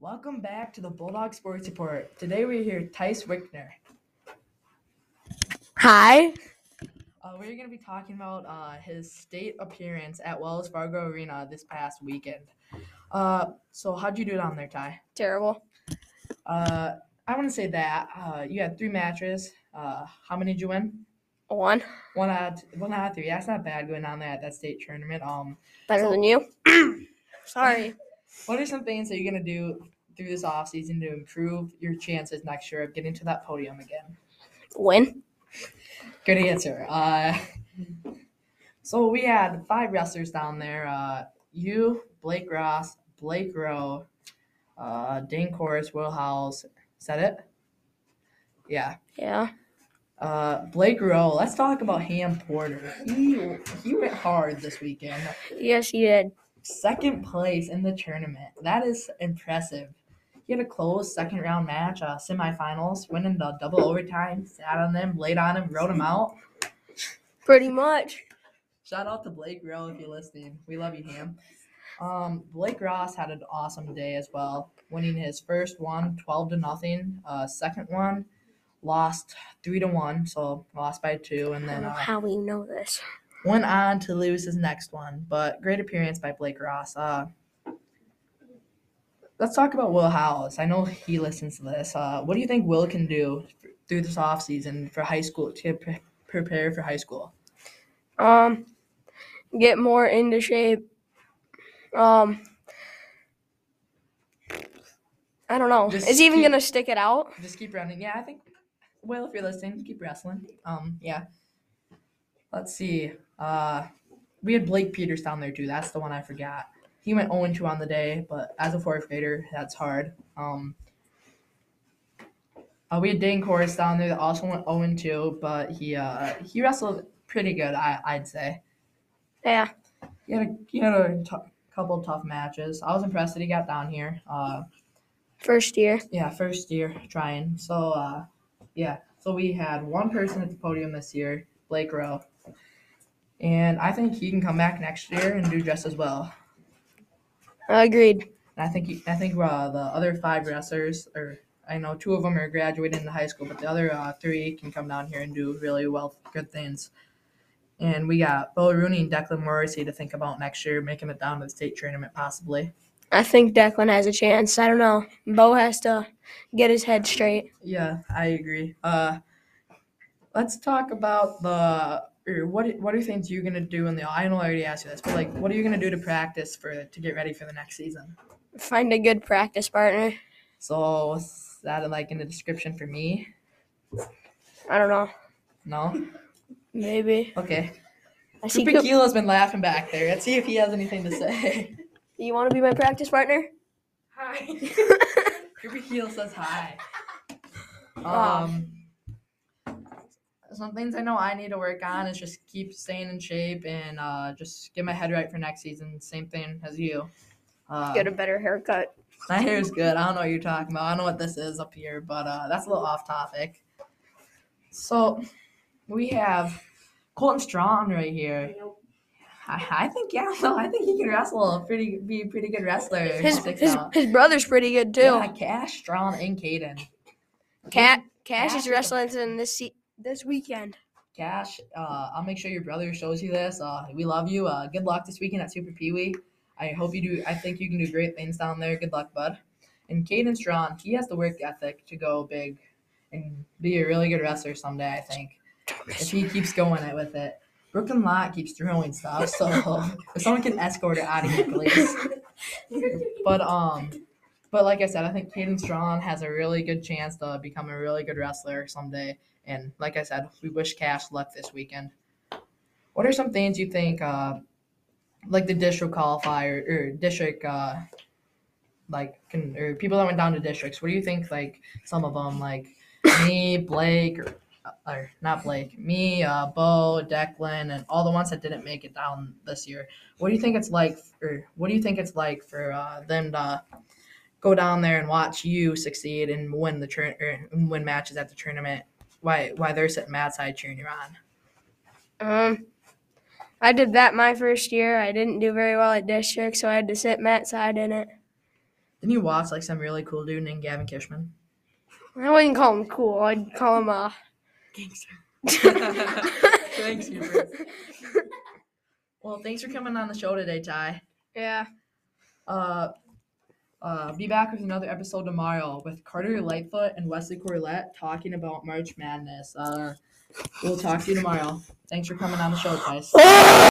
Welcome back to the Bulldog Sports Report. Today we're here, Tyce Wikner. Hi. Uh, we're going to be talking about uh, his state appearance at Wells Fargo Arena this past weekend. Uh, so how'd you do down there, Ty? Terrible. Uh, I want to say that uh, you had three matches. Uh, how many did you win? One. One out, one out of three. That's not bad going down there at that state tournament. Um, Better So- than you. Sorry. What are some things that you're going to do through this offseason to improve your chances next year of getting to that podium again? Win. Good answer. Uh, so we had five wrestlers down there. Uh, you, Blake Ross, Blake Rowe, uh, Dane Corus, Will Howells. Is that it? Yeah. Yeah. Uh, Blake Rowe. Let's talk about Ham Porter. He he went hard this weekend. Yes, he did. Second place in the tournament. That is impressive. He had a close second round match, uh, semifinals, winning the double overtime. Sat on them, laid on him, rode him out. Pretty much. Shout out to Blake Rowe if you're listening. We love you, Ham. Um, Blake Ross had an awesome day as well, winning his first one 12 to nothing. Uh, second one lost three to one, so lost by two, and then uh, how we know this. Went on to lose his next one. But great appearance by Blake Ross. Uh, let's talk about Will Howells. I know he listens to this. Uh, what do you think Will can do through this offseason for high school to pre- prepare for high school? Um, get more into shape. Um, I don't know. Just Is he even keep- gonna stick it out? Just keep running. Yeah, I think. Will, if you're listening, keep wrestling. Um, yeah. Let's see. Uh, we had Blake Peters down there too. That's the one I forgot. He went 0 2 on the day, but as a fourth grader, that's hard. Um, uh, we had Dane Corus down there that also went 0 2, but he uh, he wrestled pretty good, I, I'd say. Yeah. He had a, he had a t- couple tough matches. I was impressed that he got down here. Uh, First year. yeah, first year trying. So uh yeah. So we had one person at the podium this year, Blake Rowe. And I think he can come back next year and do just as well. Agreed. And I think he, I think uh, the other five wrestlers, or I know two of them are graduating into high school, but the other uh, three can come down here and do really well, good things. And we got Bo Rooney and Declan Morrissey to think about next year, making it down to the state tournament possibly. I think Declan has a chance. I don't know. Bo has to get his head straight. Yeah, I agree. Uh, let's talk about the or what what are things you're gonna do in the I know I already asked you this, but like what are you gonna do to practice for to get ready for the next season? Find a good practice partner. So is that like in the description for me? I don't know. No? Maybe. Okay. I see. Cooper Keela's been laughing back there. Let's see if he has anything to say. You want to be my practice partner? Hi. Cooper Keel says hi. Aw. Um, some things I know I need to work on is just keep staying in shape and uh, just get my head right for next season. Same thing as you. Uh, Get a better haircut. my hair is good. I don't know what you're talking about. I don't know what this is up here, but uh, that's a little off topic. So we have Colton Strong right here. I, I think yeah, no, I think he can wrestle. Pretty be a pretty good wrestler. His his, his brother's pretty good too. Yeah, Cash, Strong, and Caden. Cat Cash Cash is is wrestling in this se- this weekend. Cash, uh, I'll make sure your brother shows you this. Uh, we love you. Uh, good luck this weekend at Super Pee Wee. I hope you do. I think you can do great things down there. Good luck, bud. And Caden Strong, he has the work ethic to go big and be a really good wrestler someday. I think if he keeps going it with it. Brooklyn Lot keeps throwing stuff, so if someone can escort it out of here, please. But um, but like I said, I think Caden Strong has a really good chance to become a really good wrestler someday. And like I said, we wish Cash luck this weekend. What are some things you think, uh, like the district qualifier or district, uh, like can or people that went down to districts? What do you think? Like some of them, like me, Blake, or, or not Blake, me, uh, Bo, Declan, and all the ones that didn't make it down this year. What do you think it's like, or what do you think it's like for uh, them to go down there and watch you succeed and win the turn win matches at the tournament? Why why they're sitting mad side cheering you on? Um, I did that my first year. I didn't do very well at district, so I had to sit mat side in it. Didn't you watch like some really cool dude named Gavin Kishman? I wouldn't call him cool. I'd call him uh. Gangster. Thanks, Hubert. Well, thanks for coming on the show today, Ty. yeah. Uh, uh, be back with another episode tomorrow with Carter Lightfoot and Wesley Corlett talking about March Madness. Uh, we'll talk to you tomorrow. Thanks for coming on the show, guys.